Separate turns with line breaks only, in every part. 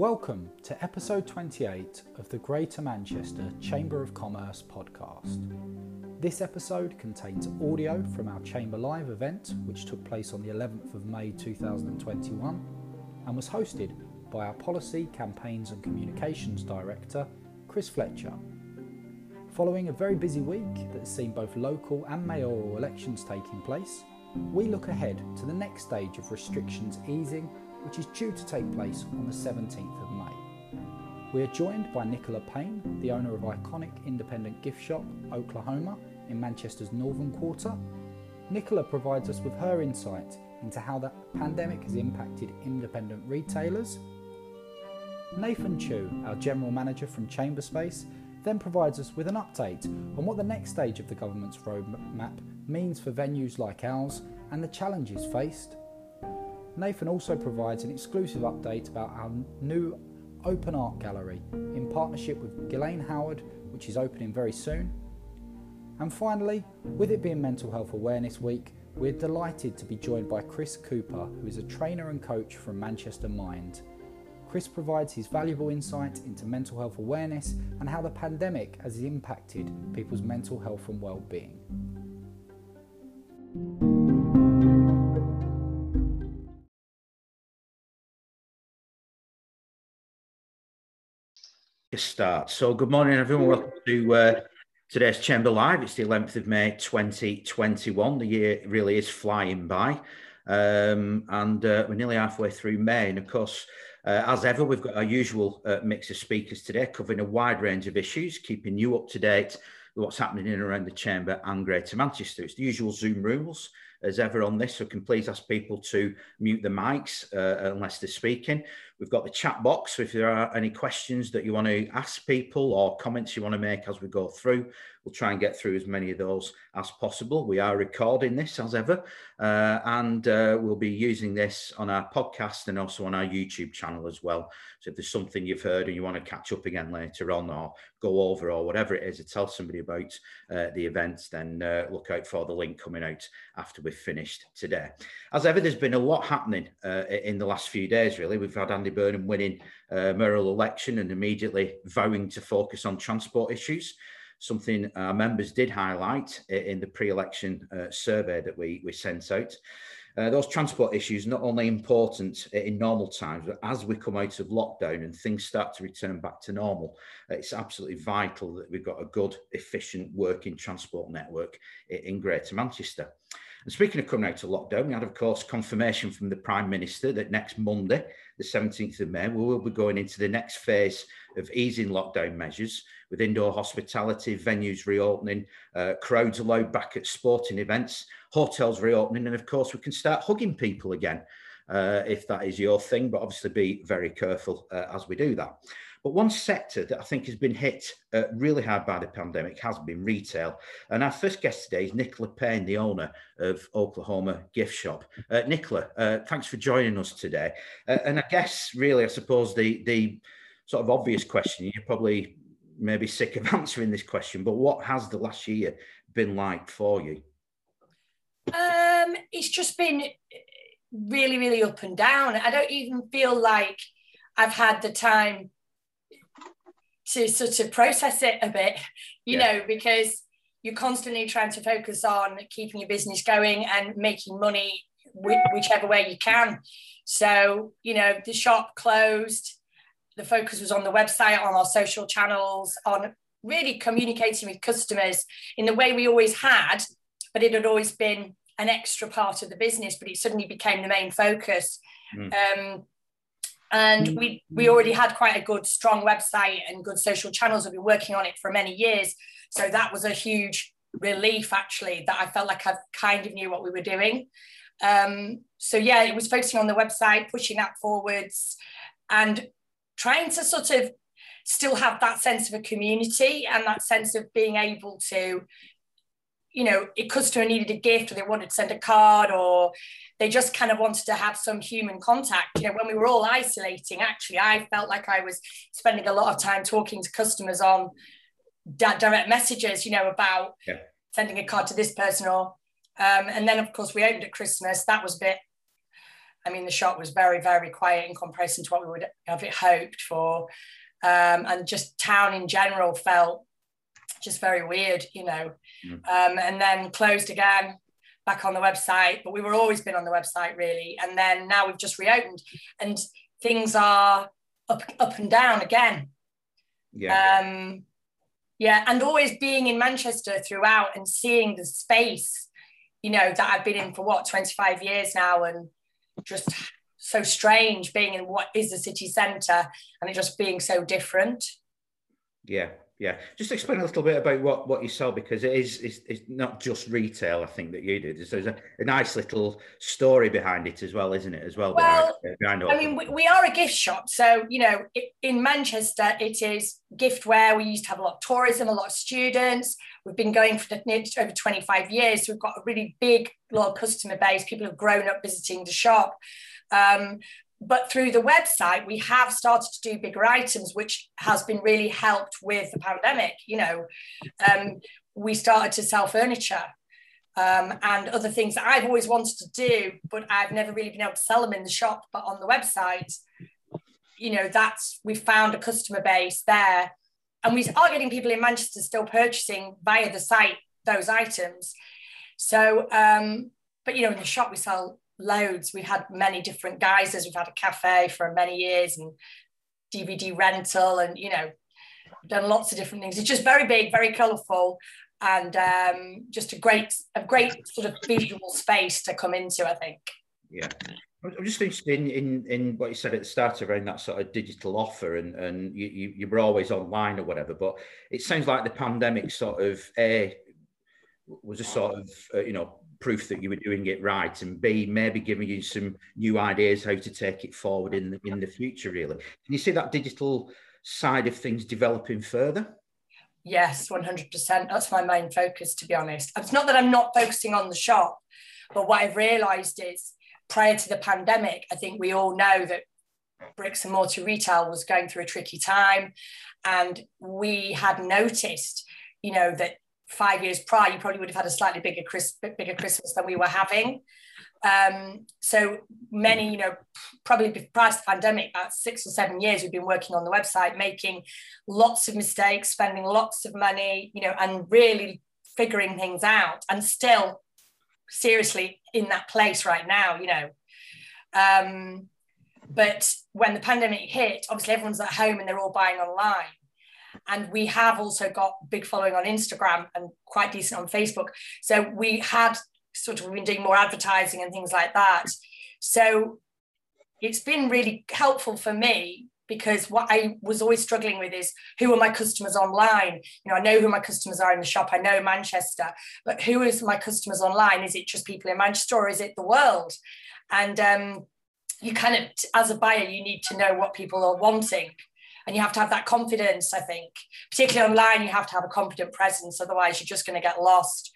Welcome to episode 28 of the Greater Manchester Chamber of Commerce podcast. This episode contains audio from our Chamber Live event, which took place on the 11th of May 2021 and was hosted by our Policy, Campaigns and Communications Director, Chris Fletcher. Following a very busy week that has seen both local and mayoral elections taking place, we look ahead to the next stage of restrictions easing, which is due to take place on the 17th of May. We are joined by Nicola Payne, the owner of iconic independent gift shop Oklahoma in Manchester's northern quarter. Nicola provides us with her insight into how the pandemic has impacted independent retailers. Nathan Chu, our general manager from Chamberspace, then provides us with an update on what the next stage of the government's roadmap means for venues like ours and the challenges faced. Nathan also provides an exclusive update about our new open art gallery in partnership with Ghislaine Howard, which is opening very soon. And finally, with it being Mental Health Awareness Week, we're delighted to be joined by Chris Cooper, who is a trainer and coach from Manchester Mind. Chris provides his valuable insight into mental health awareness and how the pandemic has impacted people's mental health and well-being.
Start. So, good morning, everyone. Welcome to uh, today's Chamber Live. It's the 11th of May 2021. The year really is flying by. Um, and uh, we're nearly halfway through May. And of course, uh, as ever, we've got our usual uh, mix of speakers today covering a wide range of issues, keeping you up to date with what's happening in and around the Chamber and Greater Manchester. It's the usual Zoom rules as ever on this, so can please ask people to mute the mics uh, unless they're speaking. We've got the chat box, so if there are any questions that you want to ask people or comments you want to make as we go through, we'll try and get through as many of those as possible. We are recording this as ever, uh, and uh, we'll be using this on our podcast and also on our YouTube channel as well. So if there's something you've heard and you want to catch up again later on or go over or whatever it is, or tell somebody about uh, the events, then uh, look out for the link coming out after we've finished today. As ever, there's been a lot happening uh, in the last few days, really. We've had Andy Burnham winning uh, mayoral election and immediately vowing to focus on transport issues something our members did highlight in the pre-election uh, survey that we, we sent out. Uh, those transport issues not only important in normal times, but as we come out of lockdown and things start to return back to normal, uh, it's absolutely vital that we've got a good, efficient working transport network in Greater Manchester. And speaking of coming out of lockdown, we had, of course, confirmation from the Prime Minister that next Monday, the 17th of May, we will be going into the next phase of easing lockdown measures with indoor hospitality, venues reopening, uh, crowds allowed back at sporting events, hotels reopening, and of course, we can start hugging people again uh, if that is your thing, but obviously be very careful uh, as we do that. But one sector that I think has been hit uh, really hard by the pandemic has been retail. And our first guest today is Nicola Payne, the owner of Oklahoma Gift Shop. Uh, Nicola, uh, thanks for joining us today. Uh, and I guess, really, I suppose the the sort of obvious question you're probably maybe sick of answering this question, but what has the last year been like for you?
Um, it's just been really, really up and down. I don't even feel like I've had the time to sort of process it a bit, you yeah. know, because you're constantly trying to focus on keeping your business going and making money whichever way you can. So, you know, the shop closed, the focus was on the website, on our social channels, on really communicating with customers in the way we always had, but it had always been an extra part of the business, but it suddenly became the main focus. Mm. Um, and mm. we we already had quite a good strong website and good social channels. We've been working on it for many years. So that was a huge relief actually that i felt like i kind of knew what we were doing. Um, so yeah it was focusing on the website pushing that forwards and trying to sort of still have that sense of a community and that sense of being able to you know a customer needed a gift or they wanted to send a card or they just kind of wanted to have some human contact. You know, when we were all isolating, actually, I felt like I was spending a lot of time talking to customers on direct messages, you know, about yeah. sending a card to this person or, um, and then of course we opened at Christmas. That was a bit I mean, the shop was very, very quiet in comparison to what we would have hoped for. Um, and just town in general felt just very weird, you know. Mm. Um, and then closed again, back on the website. But we were always been on the website really. And then now we've just reopened, and things are up, up and down again. Yeah. Um, yeah, and always being in Manchester throughout and seeing the space, you know, that I've been in for what 25 years now, and just so strange being in what is the city centre and it just being so different.
Yeah, yeah. Just explain a little bit about what, what you sell because it is it's, it's not just retail. I think that you did. There's a, a nice little story behind it as well, isn't it? As well.
Well, behind, behind I mean, we, we, are a gift shop, so you know, it, in Manchester, it is giftware. We used to have a lot of tourism, a lot of students. We've been going for over 25 years. So we've got a really big, loyal customer base. People have grown up visiting the shop. Um, but through the website, we have started to do bigger items, which has been really helped with the pandemic. You know, um, we started to sell furniture um, and other things that I've always wanted to do, but I've never really been able to sell them in the shop. But on the website, you know, that's we found a customer base there, and we are getting people in Manchester still purchasing via the site those items. So, um, but you know, in the shop we sell loads. We've had many different guises. We've had a cafe for many years and DVD rental, and you know, done lots of different things. It's just very big, very colourful, and um, just a great, a great sort of visual space to come into. I think.
Yeah. I'm just interested in, in, in what you said at the start around that sort of digital offer, and, and you, you, you were always online or whatever. But it sounds like the pandemic sort of a was a sort of uh, you know proof that you were doing it right, and B, maybe giving you some new ideas how to take it forward in the, in the future, really. Can you see that digital side of things developing further?
Yes, 100%. That's my main focus, to be honest. It's not that I'm not focusing on the shop, but what I've realised is prior to the pandemic, I think we all know that bricks and mortar retail was going through a tricky time. And we had noticed, you know, that five years prior, you probably would have had a slightly bigger, Chris, bigger Christmas than we were having. Um, so many, you know, probably prior to the pandemic, about six or seven years, we've been working on the website, making lots of mistakes, spending lots of money, you know, and really figuring things out, and still seriously in that place right now, you know. Um, but when the pandemic hit, obviously everyone's at home and they're all buying online. And we have also got big following on Instagram and quite decent on Facebook. So we had sort of been doing more advertising and things like that. So it's been really helpful for me because what I was always struggling with is who are my customers online? You know, I know who my customers are in the shop, I know Manchester, but who is my customers online? Is it just people in Manchester or is it the world? And um, you kind of, as a buyer, you need to know what people are wanting and you have to have that confidence i think. Particularly online you have to have a confident presence otherwise you're just going to get lost.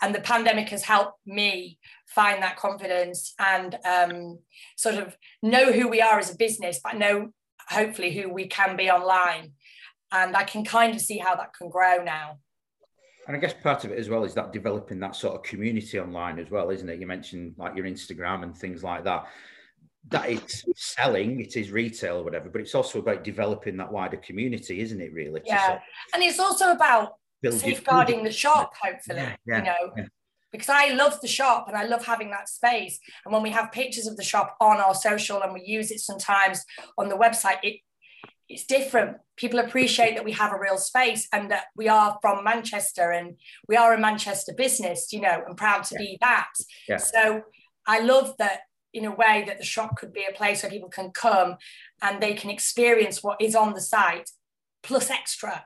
And the pandemic has helped me find that confidence and um, sort of know who we are as a business but know hopefully who we can be online. And i can kind of see how that can grow now.
And I guess part of it as well is that developing that sort of community online as well, isn't it? You mentioned like your Instagram and things like that that it's selling, it is retail or whatever, but it's also about developing that wider community, isn't it? Really?
Yeah, sort of and it's also about safeguarding the shop, hopefully. Yeah, yeah, you know, yeah. because I love the shop and I love having that space. And when we have pictures of the shop on our social and we use it sometimes on the website, it it's different. People appreciate that we have a real space and that we are from Manchester and we are a Manchester business, you know, and proud to be that. So I love that in a way that the shop could be a place where people can come and they can experience what is on the site plus extra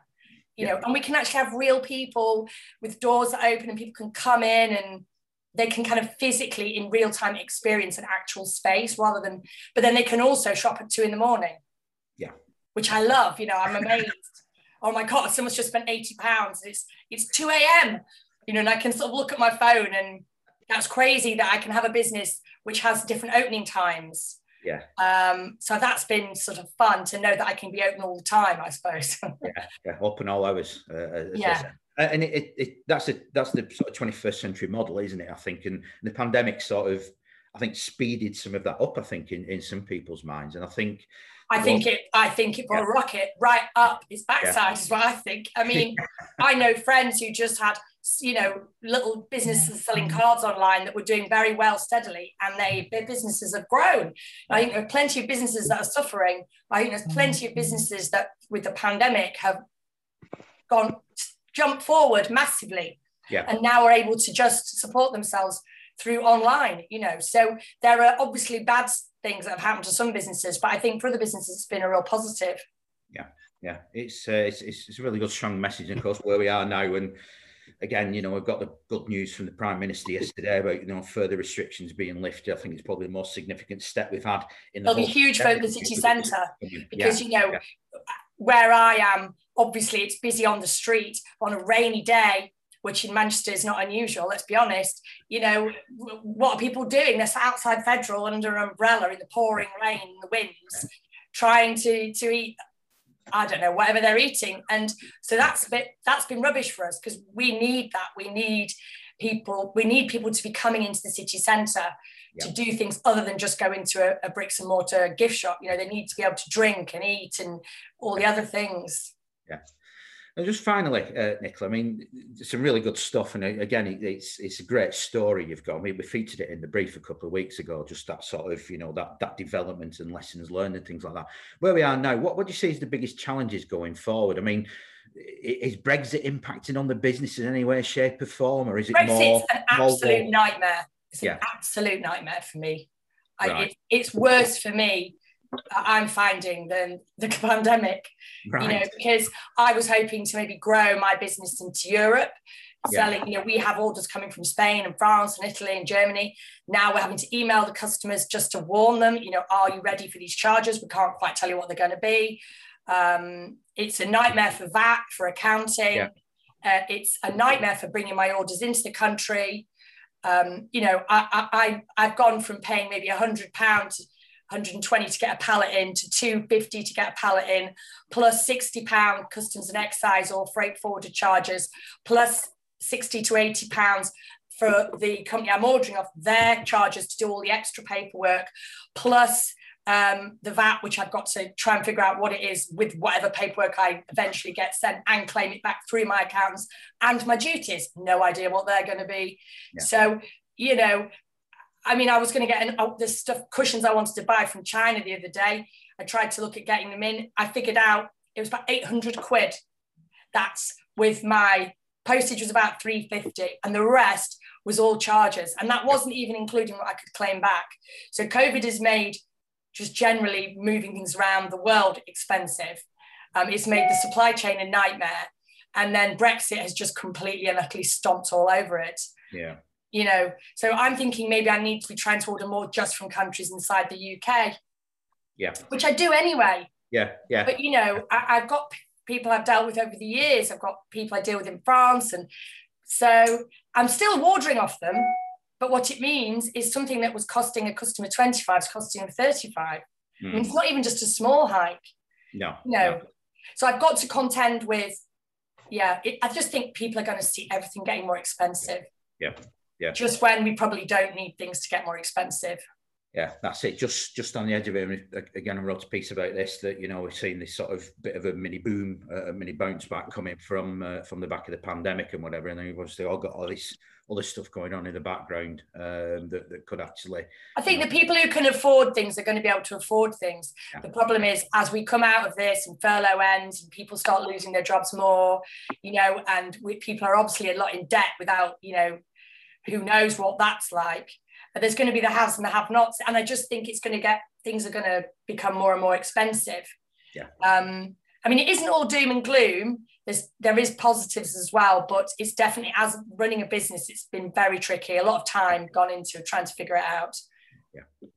you know and we can actually have real people with doors that open and people can come in and they can kind of physically in real time experience an actual space rather than but then they can also shop at two in the morning.
Yeah.
Which i love you know i'm amazed. Oh my god someone's just spent 80 pounds. It's it's 2 a.m you know and i can sort of look at my phone and that's crazy that i can have a business which has different opening times.
Yeah.
Um, so that's been sort of fun to know that I can be open all the time, I suppose.
yeah, yeah, open all hours. Uh,
uh yeah.
And it, it, it, that's a that's the sort of 21st century model, isn't it? I think, and the pandemic sort of I think speeded some of that up. I think in, in some people's minds, and I think
I think it. I think it brought yeah. a rocket right up his backside. Yeah. Is what I think. I mean, I know friends who just had, you know, little businesses selling cards online that were doing very well steadily, and they their businesses have grown. I think there are plenty of businesses that are suffering. I think there's plenty of businesses that, with the pandemic, have gone jumped forward massively,
yeah.
and now are able to just support themselves through online. You know, so there are obviously bad things that have happened to some businesses, but I think for other businesses, it's been a real positive.
Yeah, yeah, it's uh, it's, it's a really good strong message, and of course where we are now, and again, you know, we've got the good news from the Prime Minister yesterday about you know further restrictions being lifted. I think it's probably the most significant step we've had in
the. It'll be huge for the city centre because yeah, you know yeah. where I am. Obviously, it's busy on the street on a rainy day which in Manchester is not unusual, let's be honest. You know, what are people doing? They're outside Federal under an umbrella in the pouring rain and the winds, trying to, to eat, I don't know, whatever they're eating. And so that's a bit, that's been rubbish for us because we need that. We need people, we need people to be coming into the city centre yeah. to do things other than just go into a, a bricks and mortar gift shop. You know, they need to be able to drink and eat and all the other things.
Yeah. And just finally, uh, Nicola, I mean, some really good stuff. And uh, again, it's it's a great story you've got. I mean, we featured it in the brief a couple of weeks ago, just that sort of, you know, that that development and lessons learned and things like that. Where we are now, what do you say is the biggest challenges going forward? I mean, is Brexit impacting on the business in any way, shape, or form, or is it
Brexit's more? an absolute more... nightmare. It's yeah. an absolute nightmare for me. Right. I, it, it's worse for me I'm finding than the pandemic. Right. You know, because I was hoping to maybe grow my business into Europe, yeah. selling. You know, we have orders coming from Spain and France and Italy and Germany. Now we're having to email the customers just to warn them. You know, are you ready for these charges? We can't quite tell you what they're going to be. Um, it's a nightmare for VAT, for accounting. Yeah. Uh, it's a nightmare for bringing my orders into the country. Um, you know, I, I, I've gone from paying maybe a hundred pounds 120 to get a pallet in to 250 to get a pallet in, plus 60 pound customs and excise or freight forwarder charges, plus 60 to 80 pounds for the company I'm ordering off their charges to do all the extra paperwork, plus um, the VAT, which I've got to try and figure out what it is with whatever paperwork I eventually get sent and claim it back through my accounts and my duties. No idea what they're going to be. Yeah. So, you know, I mean, I was going to get an, oh, the stuff cushions I wanted to buy from China the other day. I tried to look at getting them in. I figured out it was about 800 quid. That's with my postage was about 350 and the rest was all charges. And that wasn't even including what I could claim back. So COVID has made just generally moving things around the world expensive. Um, it's made the supply chain a nightmare. And then Brexit has just completely and utterly stomped all over it.
Yeah
you know so i'm thinking maybe i need to be trying to order more just from countries inside the uk
yeah.
Which i do anyway.
Yeah yeah.
But you know I, i've got people i've dealt with over the years. I've got people i deal with in france and so i'm still ordering off them. But what it means is something that was costing a customer 25 is costing them 35 mm. I mean, it's hmm. not even just a small hike.
No
no, no. so i've got to contend with yeah it, i just think people are going to see everything getting more expensive.
Yeah yeah.
Just when we probably don't need things to get more expensive.
Yeah, that's it. Just just on the edge of it. Again, I wrote a piece about this that you know we've seen this sort of bit of a mini boom, uh, a mini bounce back coming from uh, from the back of the pandemic and whatever, and then we've obviously all got all this all this stuff going on in the background um, that, that could actually.
I think you know, the people who can afford things are going to be able to afford things. Yeah. The problem is, as we come out of this and furlough ends and people start losing their jobs more, you know, and we, people are obviously a lot in debt without, you know, who knows what that's like. But there's going to be the haves and the have-nots, and I just think it's going to get things are going to become more and more expensive.
Yeah.
Um, I mean, it isn't all doom and gloom. There's there is positives as well, but it's definitely as running a business, it's been very tricky. A lot of time gone into trying to figure it out.
Yeah.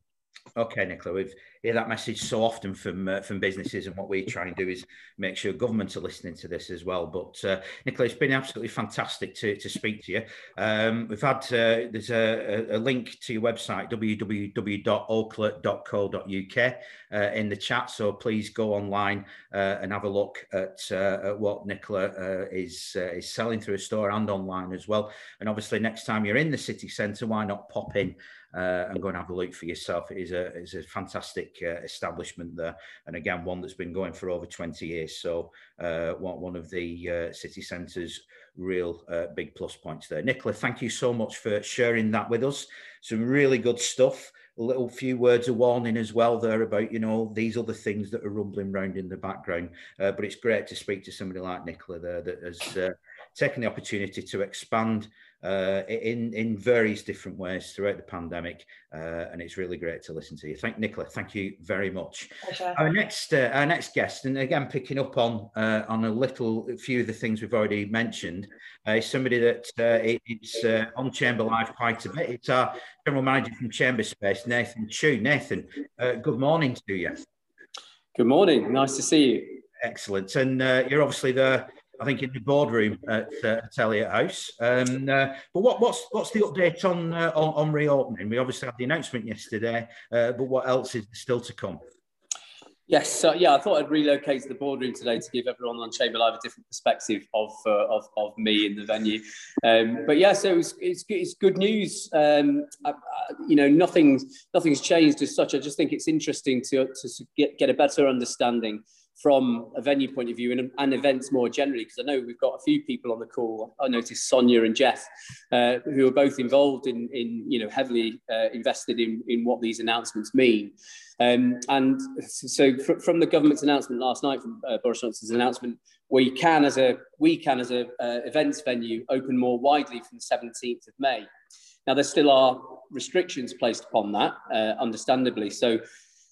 Okay, Nicola, we've hear that message so often from uh, from businesses, and what we try and do is make sure governments are listening to this as well. But uh, Nicola, it's been absolutely fantastic to, to speak to you. Um, we've had uh, there's a, a, link to your website www.oaklet.co.uk uh, in the chat, so please go online uh, and have a look at, uh, at what Nicola uh, is is selling through a store and online as well. And obviously, next time you're in the city centre, why not pop in? uh, and go and have a look for yourself. It is a, it's a fantastic uh, establishment there. And again, one that's been going for over 20 years. So uh, one, of the uh, city centre's real uh, big plus points there. Nicola, thank you so much for sharing that with us. Some really good stuff a little few words of warning as well there about you know these other things that are rumbling around in the background uh, but it's great to speak to somebody like nicola there that has uh, taken the opportunity to expand uh, in in various different ways throughout the pandemic, uh, and it's really great to listen to you. Thank Nicola. Thank you very much. Okay. Our next uh, our next guest, and again picking up on uh, on a little a few of the things we've already mentioned, uh, is somebody that uh, it's on Chamber Live quite a bit. It's our general manager from Chamber Space, Nathan Chu. Nathan, good morning to you.
Good morning. Nice to see you.
Excellent. And you're obviously the I think in the boardroom at, uh, at House. Um, uh, but what, what's what's the update on, uh, on, on reopening? We obviously had the announcement yesterday, uh, but what else is still to come?
Yes, so yeah, I thought I'd relocate to the boardroom today to give everyone on Chamber Live a different perspective of uh, of, of me in the venue. Um, but yeah, so it's, it's, it's good news. Um, I, I, you know, nothing's nothing's changed as such. I just think it's interesting to to get get a better understanding from a venue point of view and, and events more generally, because I know we've got a few people on the call. I noticed Sonia and Jeff, uh, who are both involved in, in you know, heavily uh, invested in, in what these announcements mean. Um, and so fr from the government's announcement last night, from uh, Boris Johnson's announcement, we can as a we can as a uh, events venue open more widely from the 17th of May. Now there still are restrictions placed upon that, uh, understandably. So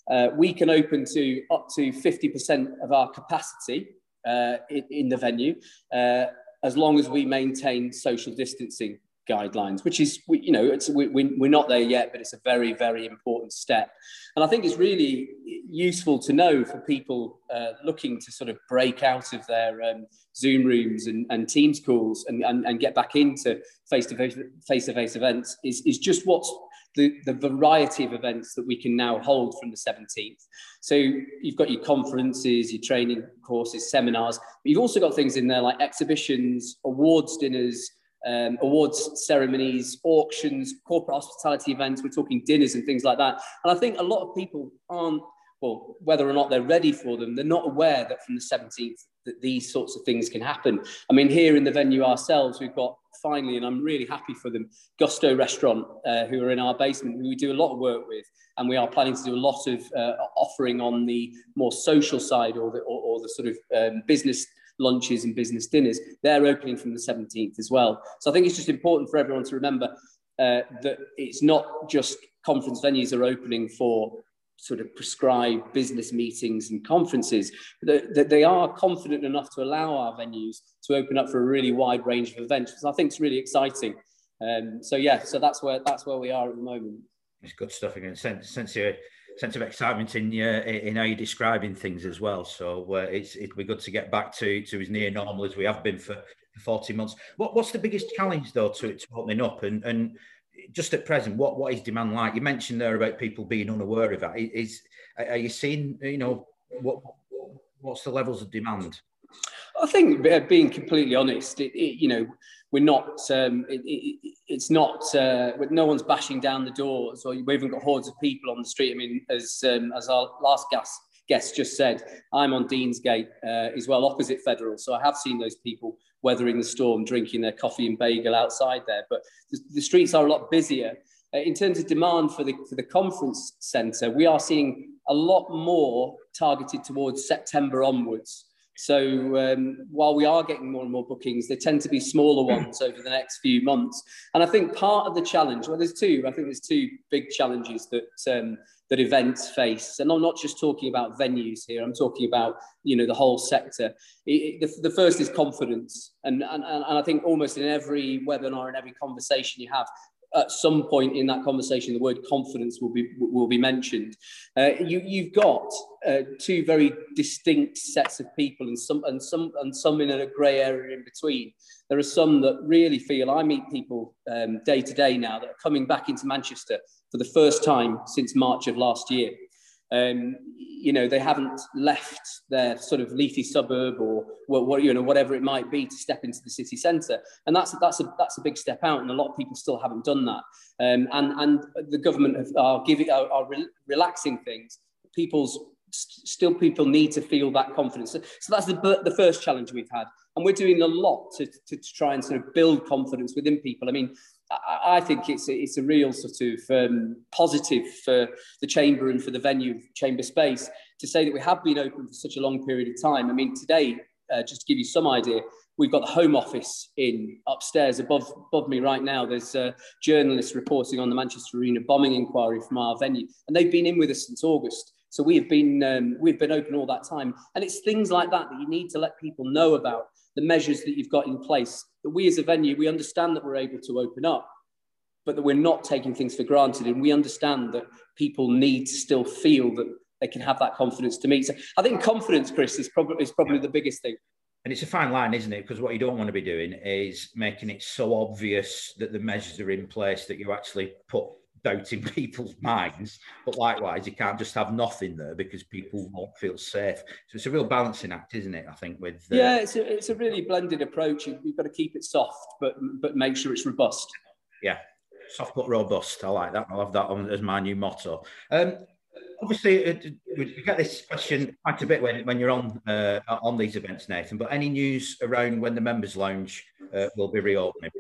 uh, we can open to up to 50% of our capacity uh, in, in, the venue, uh, as long as we maintain social distancing guidelines, which is, you know, it's, we, we're not there yet, but it's a very, very important step. And I think it's really useful to know for people uh, looking to sort of break out of their um, Zoom rooms and, and Teams calls and, and, and get back into face-to-face face-to-face events is, is just what's the, the variety of events that we can now hold from the 17th. So you've got your conferences, your training courses, seminars, but you've also got things in there like exhibitions, awards dinners, um, awards ceremonies, auctions, corporate hospitality events. We're talking dinners and things like that. And I think a lot of people aren't, well, whether or not they're ready for them, they're not aware that from the 17th that these sorts of things can happen. I mean, here in the venue ourselves, we've got finally, and I'm really happy for them, Gusto Restaurant, uh, who are in our basement, who we do a lot of work with, and we are planning to do a lot of uh, offering on the more social side or the, or, or the sort of um, business lunches and business dinners. They're opening from the 17th as well. So I think it's just important for everyone to remember uh, that it's not just conference venues are opening for sort of prescribed business meetings and conferences, that, they are confident enough to allow our venues to open up for a really wide range of events, which I think is really exciting. Um, so yeah, so that's where that's where we are at the moment.
It's good stuff again. Sense, sense, of, sense of excitement in your, in how you're describing things as well. So uh, it's it'll be good to get back to to as near normal as we have been for 40 months. What, what's the biggest challenge though to, to opening up and and just at present, what what is demand like? You mentioned there about people being unaware of that. Is are you seeing you know what what's the levels of demand?
I think being completely honest, it, it, you know, we're not. Um, it, it's not. Uh, no one's bashing down the doors, or we haven't got hordes of people on the street. I mean, as um, as our last guest guest just said, I'm on Deansgate uh, as well, opposite Federal, so I have seen those people weathering the storm, drinking their coffee and bagel outside there. But the, the streets are a lot busier. Uh, in terms of demand for the, for the conference centre, we are seeing a lot more targeted towards September onwards. So um, while we are getting more and more bookings, they tend to be smaller ones over the next few months. And I think part of the challenge, well, there's two. I think there's two big challenges that um, that events face. And I'm not just talking about venues here, I'm talking about, you know, the whole sector. It, it, the, the, first is confidence. And, and, and I think almost in every webinar and every conversation you have, at some point in that conversation, the word confidence will be will be mentioned. Uh, you, you've got uh, two very distinct sets of people, and some and some and some in a grey area in between. There are some that really feel. I meet people um, day to day now that are coming back into Manchester for the first time since March of last year. Um, you know, they haven't left their sort of leafy suburb or what, you know, whatever it might be to step into the city centre. And that's, that's, a, that's a big step out. And a lot of people still haven't done that. Um, and, and the government have, are, giving, are, are re relaxing things. People's still people need to feel that confidence. So, so that's the, the first challenge we've had. And we're doing a lot to, to, to try and sort of build confidence within people. I mean, I, think it's a, it's a real sort of um, positive for the chamber and for the venue chamber space to say that we have been open for such a long period of time. I mean, today, uh, just to give you some idea, we've got the Home Office in upstairs above above me right now. There's uh, journalists reporting on the Manchester Arena bombing inquiry from our venue, and they've been in with us since August. So we have been um, we've been open all that time, and it's things like that that you need to let people know about the measures that you've got in place. That we as a venue we understand that we're able to open up, but that we're not taking things for granted, and we understand that people need to still feel that they can have that confidence to meet. So I think confidence, Chris, is probably is probably the biggest thing.
And it's a fine line, isn't it? Because what you don't want to be doing is making it so obvious that the measures are in place that you actually put doubt in people's minds. But likewise, you can't just have nothing there because people won't feel safe. So it's a real balancing act, isn't it? I think with
uh... yeah, it's a, it's a really blended approach. You've got to keep it soft, but but make sure it's robust.
Yeah, soft but robust. I like that. I'll have that on as my new motto. Um, obviously, uh, we get this question quite a bit when, when you're on uh, on these events, Nathan. But any news around when the members' lounge uh, will be reopening?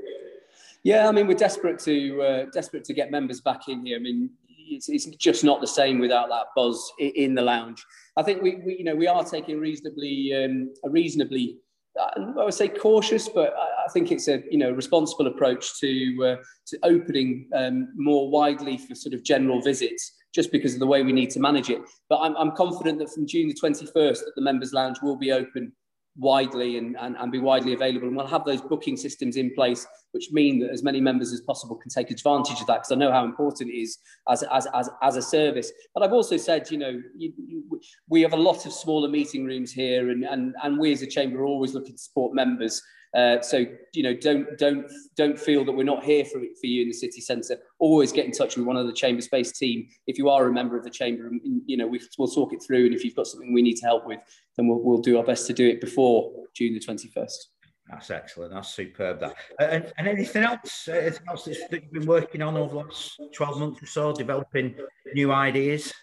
Yeah, I mean, we're desperate to uh, desperate to get members back in here. I mean, it's, it's just not the same without that buzz in the lounge. I think we, we you know, we are taking reasonably um, a reasonably uh, I would say cautious, but I think it's a you know responsible approach to uh, to opening um, more widely for sort of general visits, just because of the way we need to manage it. But I'm, I'm confident that from June the 21st, that the members' lounge will be open widely and, and, and be widely available. And we'll have those booking systems in place, which mean that as many members as possible can take advantage of that, because I know how important it is as, as, as, as a service. But I've also said, you know, you, you, we have a lot of smaller meeting rooms here, and, and, and we as a chamber are always looking to support members. Uh, so you know, don't don't don't feel that we're not here for for you in the city centre. Always get in touch with one of the chamber space team if you are a member of the chamber. And, you know, we, will talk it through, and if you've got something we need to help with, then we'll we'll do our best to do it before June the twenty first.
That's excellent. That's superb. That uh, and, and, anything else? Uh, anything else that you've been working on over the last twelve months or so, developing new ideas?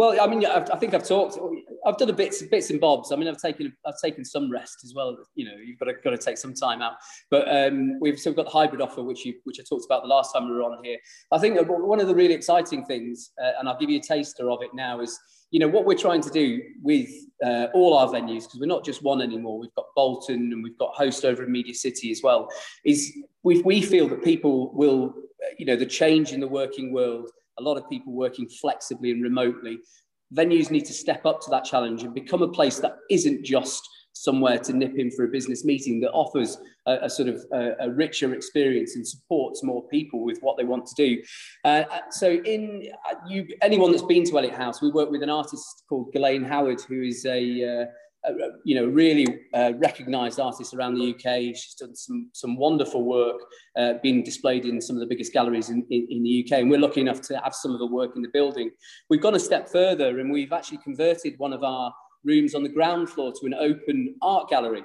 Well, I mean, I think I've talked. I've done a bits, bits and bobs. I mean, I've taken, I've taken some rest as well. You know, you've got to, got to take some time out. But um, we've still got the hybrid offer, which you, which I talked about the last time we were on here. I think one of the really exciting things, uh, and I'll give you a taster of it now, is you know what we're trying to do with uh, all our venues because we're not just one anymore. We've got Bolton and we've got Host over in Media City as well. Is we we feel that people will, you know, the change in the working world a lot of people working flexibly and remotely. Venues need to step up to that challenge and become a place that isn't just somewhere to nip in for a business meeting that offers a, a sort of a, a, richer experience and supports more people with what they want to do. Uh, so, in uh, you, anyone that's been to Elliott House, we work with an artist called Ghislaine Howard, who is a uh, you know, really uh, recognised artist around the UK. She's done some some wonderful work, uh, being displayed in some of the biggest galleries in, in, in, the UK. And we're lucky enough to have some of the work in the building. We've gone a step further, and we've actually converted one of our rooms on the ground floor to an open art gallery.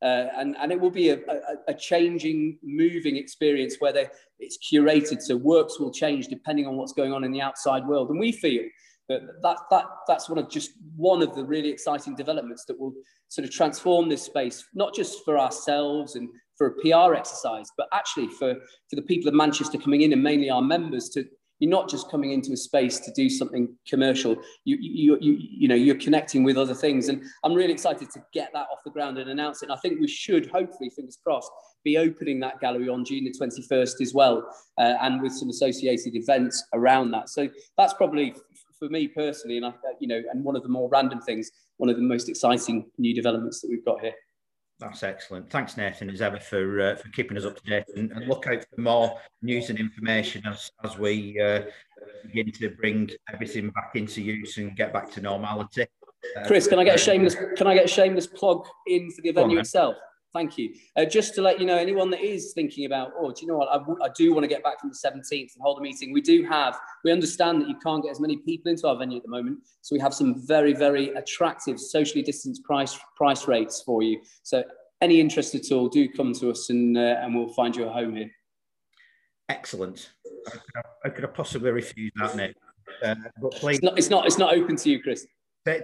Uh, and, and it will be a, a, a changing, moving experience where it's curated, so works will change depending on what's going on in the outside world. And we feel but that, that, that's one of just one of the really exciting developments that will sort of transform this space, not just for ourselves and for a PR exercise, but actually for, for the people of Manchester coming in and mainly our members to, you're not just coming into a space to do something commercial. You, you, you, you know, you're connecting with other things. And I'm really excited to get that off the ground and announce it. And I think we should, hopefully, fingers crossed, be opening that gallery on June the 21st as well, uh, and with some associated events around that. So that's probably for me personally, and I, you know, and one of the more random things, one of the most exciting new developments that we've got here.
That's excellent. Thanks, Nathan, as ever, for uh, for keeping us up to date, and, and, look out for more news and information as as we uh, begin to bring everything back into use and get back to normality.
Chris, can I get a shameless can I get a shameless plug in for the venue itself? Thank you. Uh, just to let you know, anyone that is thinking about, oh, do you know what? I, I do want to get back from the 17th and hold a meeting. We do have, we understand that you can't get as many people into our venue at the moment. So we have some very, very attractive socially distanced price, price rates for you. So any interest at all, do come to us and, uh, and we'll find you a home here.
Excellent. How could I possibly refuse that, Nick? Uh,
but please, it's not, it's not. It's not open to you, Chris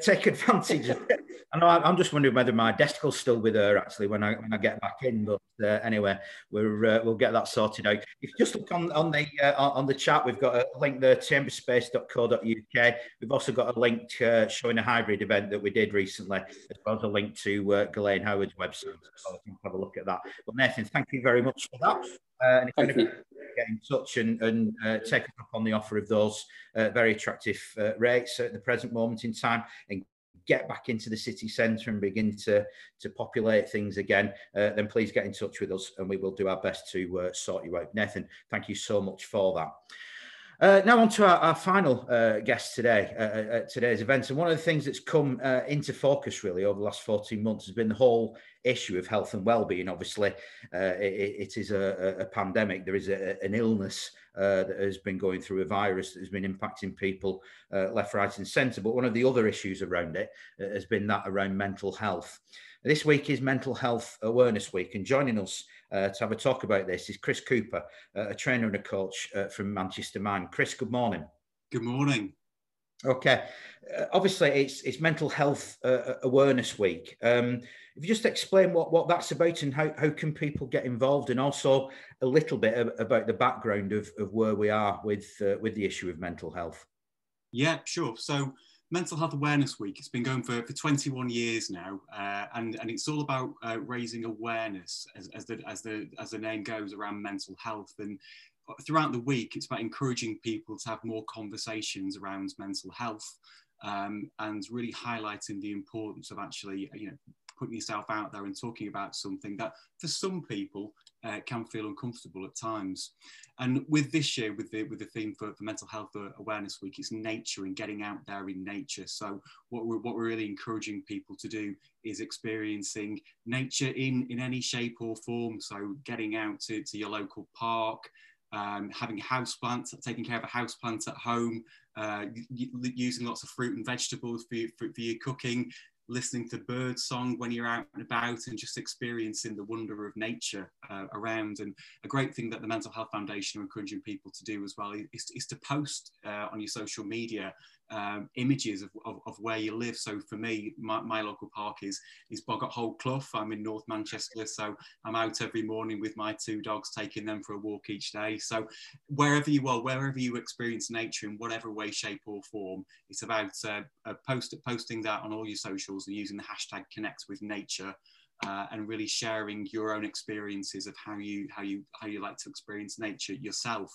take advantage of it. I know I'm just wondering whether my desk will still be there actually when I when I get back in. But uh, anyway, we're uh, we'll get that sorted out. If you just look on on the uh, on the chat, we've got a link there, chamberspace.co.uk. We've also got a link uh, showing a hybrid event that we did recently, as well as a link to uh, Ghislaine Howard's website. So you can have a look at that. But Nathan, thank you very much for that. Uh, and if Thank you get in touch and, and uh, take up on the offer of those uh, very attractive uh, rates at the present moment in time and get back into the city centre and begin to, to populate things again, uh, then please get in touch with us and we will do our best to uh, sort you out. Nathan, thank you so much for that. Uh, now on to our, our final uh, guest today uh, uh at today's event. And one of the things that's come uh, into focus really over the last 14 months has been the whole issue of health and well-being. Obviously, uh, it, it is a, a, pandemic. There is a, an illness that has been going through a virus that has been impacting people left, right, and centre. But one of the other issues around it has been that around mental health. This week is Mental Health Awareness Week, and joining us uh, to have a talk about this is Chris Cooper, uh, a trainer and a coach uh, from Manchester Mind. Chris, good morning.
Good morning.
Okay, uh, obviously it's it's Mental Health uh, uh, Awareness Week. Um, if you just explain what, what that's about and how, how can people get involved, and also a little bit about the background of, of where we are with with the issue of mental health.
Yeah, sure. So Mental Health Awareness Week. It's been going for, for 21 years now, uh, and, and it's all about uh, raising awareness, as, as, the, as, the, as the name goes, around mental health. And throughout the week, it's about encouraging people to have more conversations around mental health um, and really highlighting the importance of actually, you know, putting yourself out there and talking about something that for some people uh, can feel uncomfortable at times. And with this year, with the with the theme for, for Mental Health Awareness Week, it's nature and getting out there in nature. So what we're what we're really encouraging people to do is experiencing nature in in any shape or form. So getting out to, to your local park. Um, having house plants, taking care of a house plant at home, uh, using lots of fruit and vegetables for, for, for your cooking, listening to bird song when you're out and about and just experiencing the wonder of nature uh, around. And a great thing that the Mental Health Foundation are encouraging people to do as well is, is to post uh, on your social media um, images of, of, of, where you live. So for me, my, my, local park is is Boggart Hole Clough. I'm in North Manchester, so I'm out every morning with my two dogs, taking them for a walk each day. So wherever you are, wherever you experience nature in whatever way, shape, or form, it's about uh, uh, post, posting that on all your socials and using the hashtag Connect with Nature uh, and really sharing your own experiences of how you how you how you like to experience nature yourself.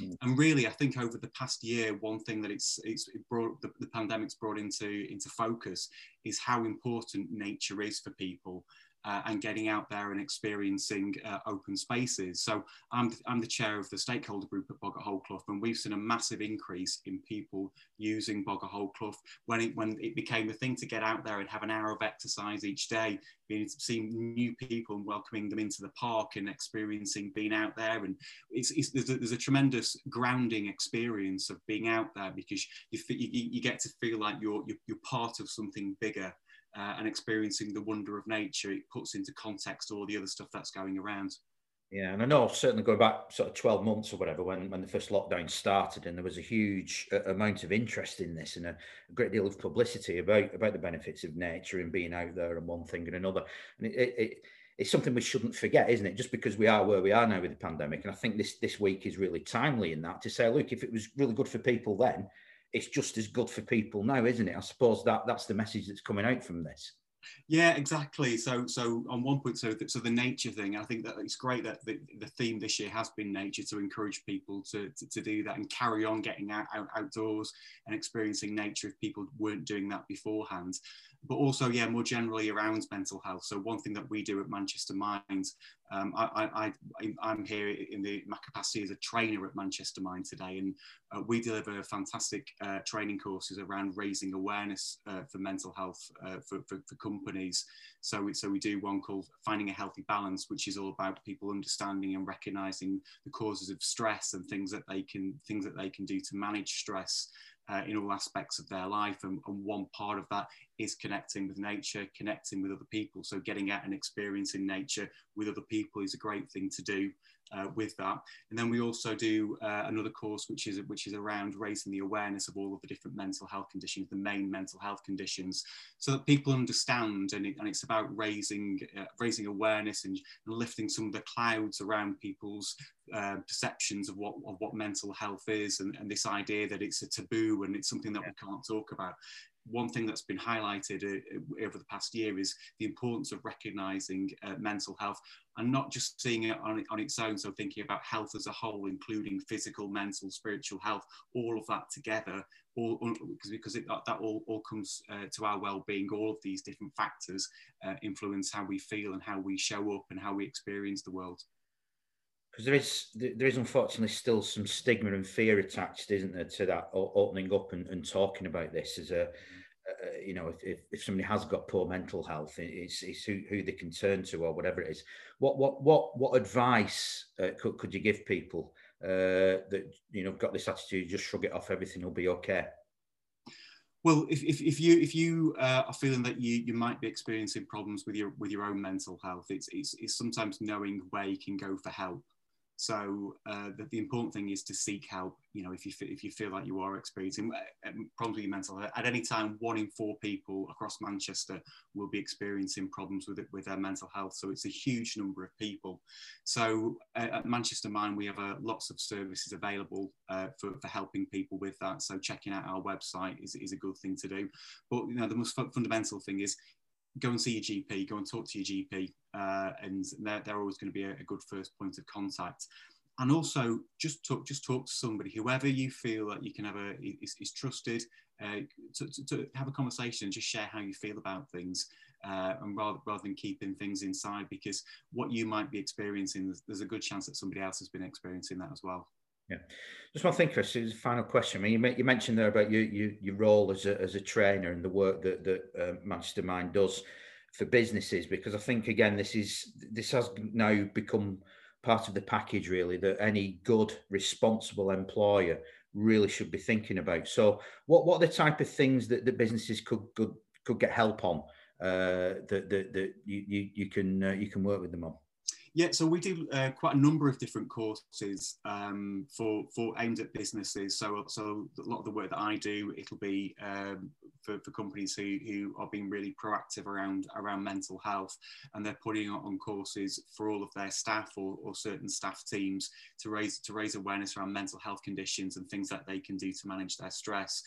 Mm. And really, I think over the past year, one thing that it's it's it brought the, the pandemic's brought into into focus is how important nature is for people uh, and getting out there and experiencing uh, open spaces. So I'm, I'm the chair of the stakeholder group at Boggart Hole Clough, and we've seen a massive increase in people using Boggart Hole Clough when it, when it became a thing to get out there and have an hour of exercise each day, being seeing new people and welcoming them into the park and experiencing being out there. And it's, it's there's, a, there's, a, tremendous grounding experience of being out there because you, you, you get to feel like you're, you're, you're part of something bigger uh, and experiencing the wonder of nature, it puts into context all the other stuff that's going around.
Yeah, and I know certainly going back sort of 12 months or whatever when, when the first lockdown started, and there was a huge uh, amount of interest in this and a, a, great deal of publicity about about the benefits of nature and being out there and one thing and another. And it, it, it, it's something we shouldn't forget, isn't it? Just because we are where we are now with the pandemic, and I think this this week is really timely in that to say, look, if it was really good for people then, it's just as good for people now, isn't it? I suppose that that's the message that's coming out from this.
Yeah, exactly. So, so on one point, so the, so the nature thing, I think that it's great that the, the theme this year has been nature to encourage people to, to, to do that and carry on getting out, out outdoors and experiencing nature if people weren't doing that beforehand but also, yeah, more generally around mental health. So one thing that we do at Manchester Minds Um, I, am here in the, my capacity as a trainer at Manchester Mind today, and uh, we deliver fantastic uh, training courses around raising awareness uh, for mental health uh, for, for, for, companies. So we, so we do one called Finding a Healthy Balance, which is all about people understanding and recognizing the causes of stress and things that they can things that they can do to manage stress uh, in all aspects of their life. And, and, one part of that is connecting with nature, connecting with other people. So getting out and experiencing nature with other people is a great thing to do uh, with that. And then we also do uh, another course which is which is around raising the awareness of all of the different mental health conditions, the main mental health conditions, so that people understand. And, it, and it's about raising uh, raising awareness and, and, lifting some of the clouds around people's uh, perceptions of what of what mental health is, and, and, this idea that it's a taboo and it's something that yeah. we can't talk about one thing that's been highlighted uh, over the past year is the importance of recognizing uh, mental health and not just seeing it on, on its own. So thinking about health as a whole, including physical, mental, spiritual health, all of that together, all, because, because it, that, that all, all comes uh, to our well-being. All of these different factors uh, influence how we feel and how we show up and how we experience the world
because there is there is unfortunately still some stigma and fear attached, isn't there, to that opening up and, and talking about this as a, a you know if, if somebody has got poor mental health, it's, it's who, who they can turn to or whatever it is. What what what what advice uh, could could you give people uh, that you know got this attitude, just shrug it off, everything will be okay?
Well, if, if, if you if you uh, are feeling that you, you might be experiencing problems with your with your own mental health, it's, it's, it's sometimes knowing where you can go for help. So uh, the, the, important thing is to seek help. You know, if you if you feel like you are experiencing uh, problems with your mental health, at any time, one in four people across Manchester will be experiencing problems with it with their mental health. So it's a huge number of people. So uh, at Manchester Mind, we have uh, lots of services available uh, for, for helping people with that. So checking out our website is, is a good thing to do. But you know, the most fundamental thing is go and see your GP, go and talk to your GP, uh, and they're, they're always going to be a, a, good first point of contact. And also, just talk, just talk to somebody, whoever you feel that you can have a is, is trusted, uh, to, to, to, have a conversation and just share how you feel about things, uh, and rather rather than keeping things inside, because what you might be experiencing, there's, there's a good chance that somebody else has been experiencing that as well.
Yeah. Just one thing, Chris, is a final question. I mean, you, you mentioned there about your, your, your role as a, as a trainer and the work that, that uh, Manchester Mind does for businesses, because I think, again, this is this has now become part of the package, really, that any good, responsible employer really should be thinking about. So, what, what are the type of things that the businesses could, could, could get help on uh, that, that, that you, you, you, can, uh, you can work with them on?
Yeah, so we do uh, quite a number of different courses um, for for aimed at businesses. So so a lot of the work that I do, it'll be um, for, for companies who, who are being really proactive around around mental health, and they're putting on courses for all of their staff or, or certain staff teams to raise to raise awareness around mental health conditions and things that they can do to manage their stress.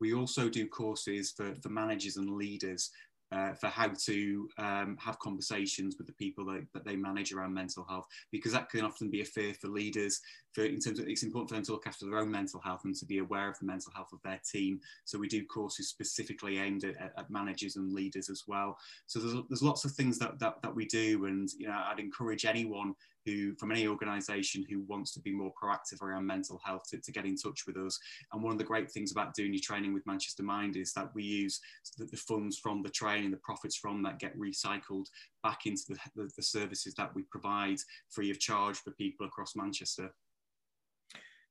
We also do courses for, for managers and leaders uh, for how to um, have conversations with the people that, that, they manage around mental health, because that can often be a fear for leaders. For in terms of it's important for them to look after their own mental health and to be aware of the mental health of their team. So we do courses specifically aimed at, at managers and leaders as well. So there's, there's lots of things that, that that we do, and you know I'd encourage anyone who from any organization who wants to be more proactive around mental health to, to, get in touch with us. And one of the great things about doing your training with Manchester Mind is that we use the, the funds from the training, the profits from that get recycled back into the, the, the services that we provide free of charge for people across Manchester.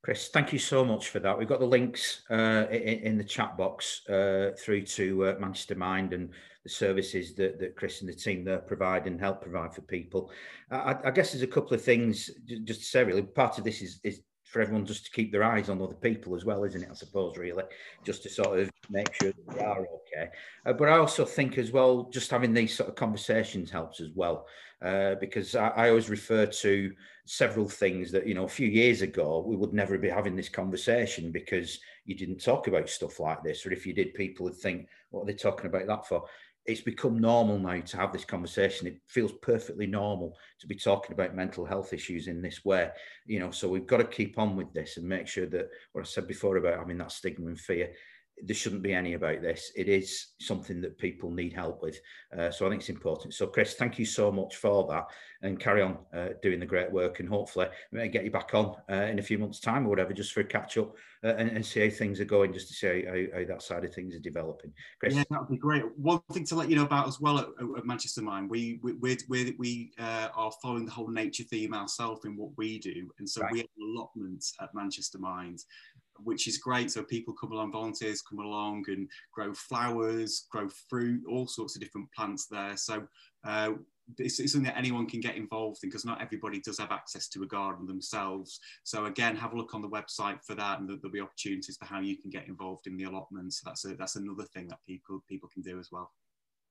Chris, thank you so much for that. We've got the links uh, in, in, the chat box uh, through to uh, Manchester Mind and the services that, that Chris and the team there provide and help provide for people. I, I guess there's a couple of things just to say, really. Part of this is, is for everyone just to keep their eyes on other people as well, isn't it? I suppose, really, just to sort of make sure that they are okay. Uh, but I also think as well, just having these sort of conversations helps as well, uh, because I, I, always refer to several things that you know a few years ago we would never be having this conversation because you didn't talk about stuff like this, or if you did, people would think, "What are they talking about that for?" It's become normal now to have this conversation. It feels perfectly normal to be talking about mental health issues in this way, you know. So we've got to keep on with this and make sure that what I said before about having that stigma and fear there shouldn't be any about this. It is something that people need help with. Uh, so I think it's important. So, Chris, thank you so much for that and carry on uh, doing the great work. And hopefully, we may get you back on uh, in a few months' time or whatever, just for a catch up uh, and, and, see how things are going, just to see how, how, that side of things are developing. Chris?
Yeah, that would be great. One thing to let you know about as well at, at Manchester Mind, we, we, we, we uh, are following the whole nature theme ourselves in what we do. And so right. we have allotments at Manchester Mind which is great. So people come along, volunteers come along and grow flowers, grow fruit, all sorts of different plants there. So uh, it's, it's, something that anyone can get involved in because not everybody does have access to a garden themselves. So again, have a look on the website for that, and there'll be opportunities for how you can get involved in the allotments. So that's a, that's another thing that people people can do as well.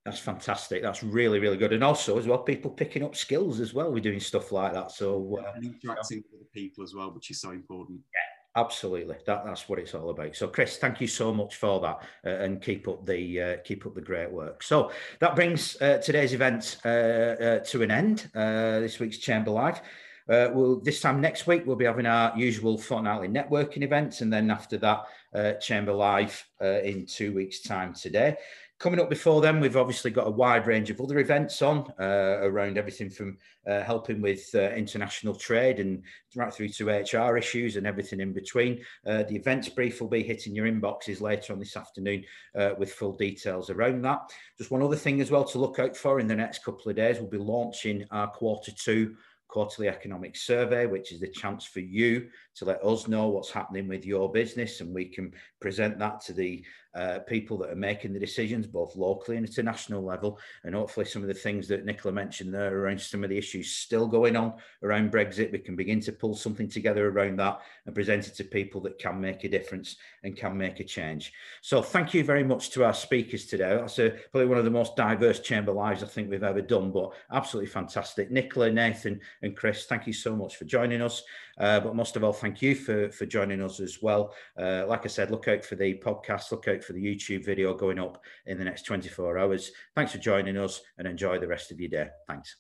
That's fantastic. That's really, really good. And also, as well, people picking up skills as well. We're doing stuff like that. So,
uh, and interacting with the people as well, which is so important.
Yeah, Absolutely, that, that's what it's all about. So, Chris, thank you so much for that, uh, and keep up the uh, keep up the great work. So that brings uh, today's event uh, uh, to an end. Uh, this week's Chamber Live. we'll this time next week we'll be having our usual fortnightly networking events, and then after that, Chamber Live in two weeks' time today. Coming up before then, we've obviously got a wide range of other events on uh, around everything from uh, helping with uh, international trade and right through to HR issues and everything in between. Uh, the events brief will be hitting your inboxes later on this afternoon uh, with full details around that. Just one other thing as well to look out for in the next couple of days, we'll be launching our quarter two quarterly economic survey, which is the chance for you to let us know what's happening with your business and we can present that to the uh, people that are making the decisions, both locally and at a national level. And hopefully, some of the things that Nicola mentioned there around some of the issues still going on around Brexit, we can begin to pull something together around that and present it to people that can make a difference and can make a change. So, thank you very much to our speakers today. That's a, probably one of the most diverse chamber lives I think we've ever done, but absolutely fantastic. Nicola, Nathan, and Chris, thank you so much for joining us. Uh, but most of all, thank you for, for joining us as well. Uh, like I said, look out for the podcast, look out for the YouTube video going up in the next 24 hours. Thanks for joining us and enjoy the rest of your day. Thanks.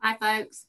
Bye, folks.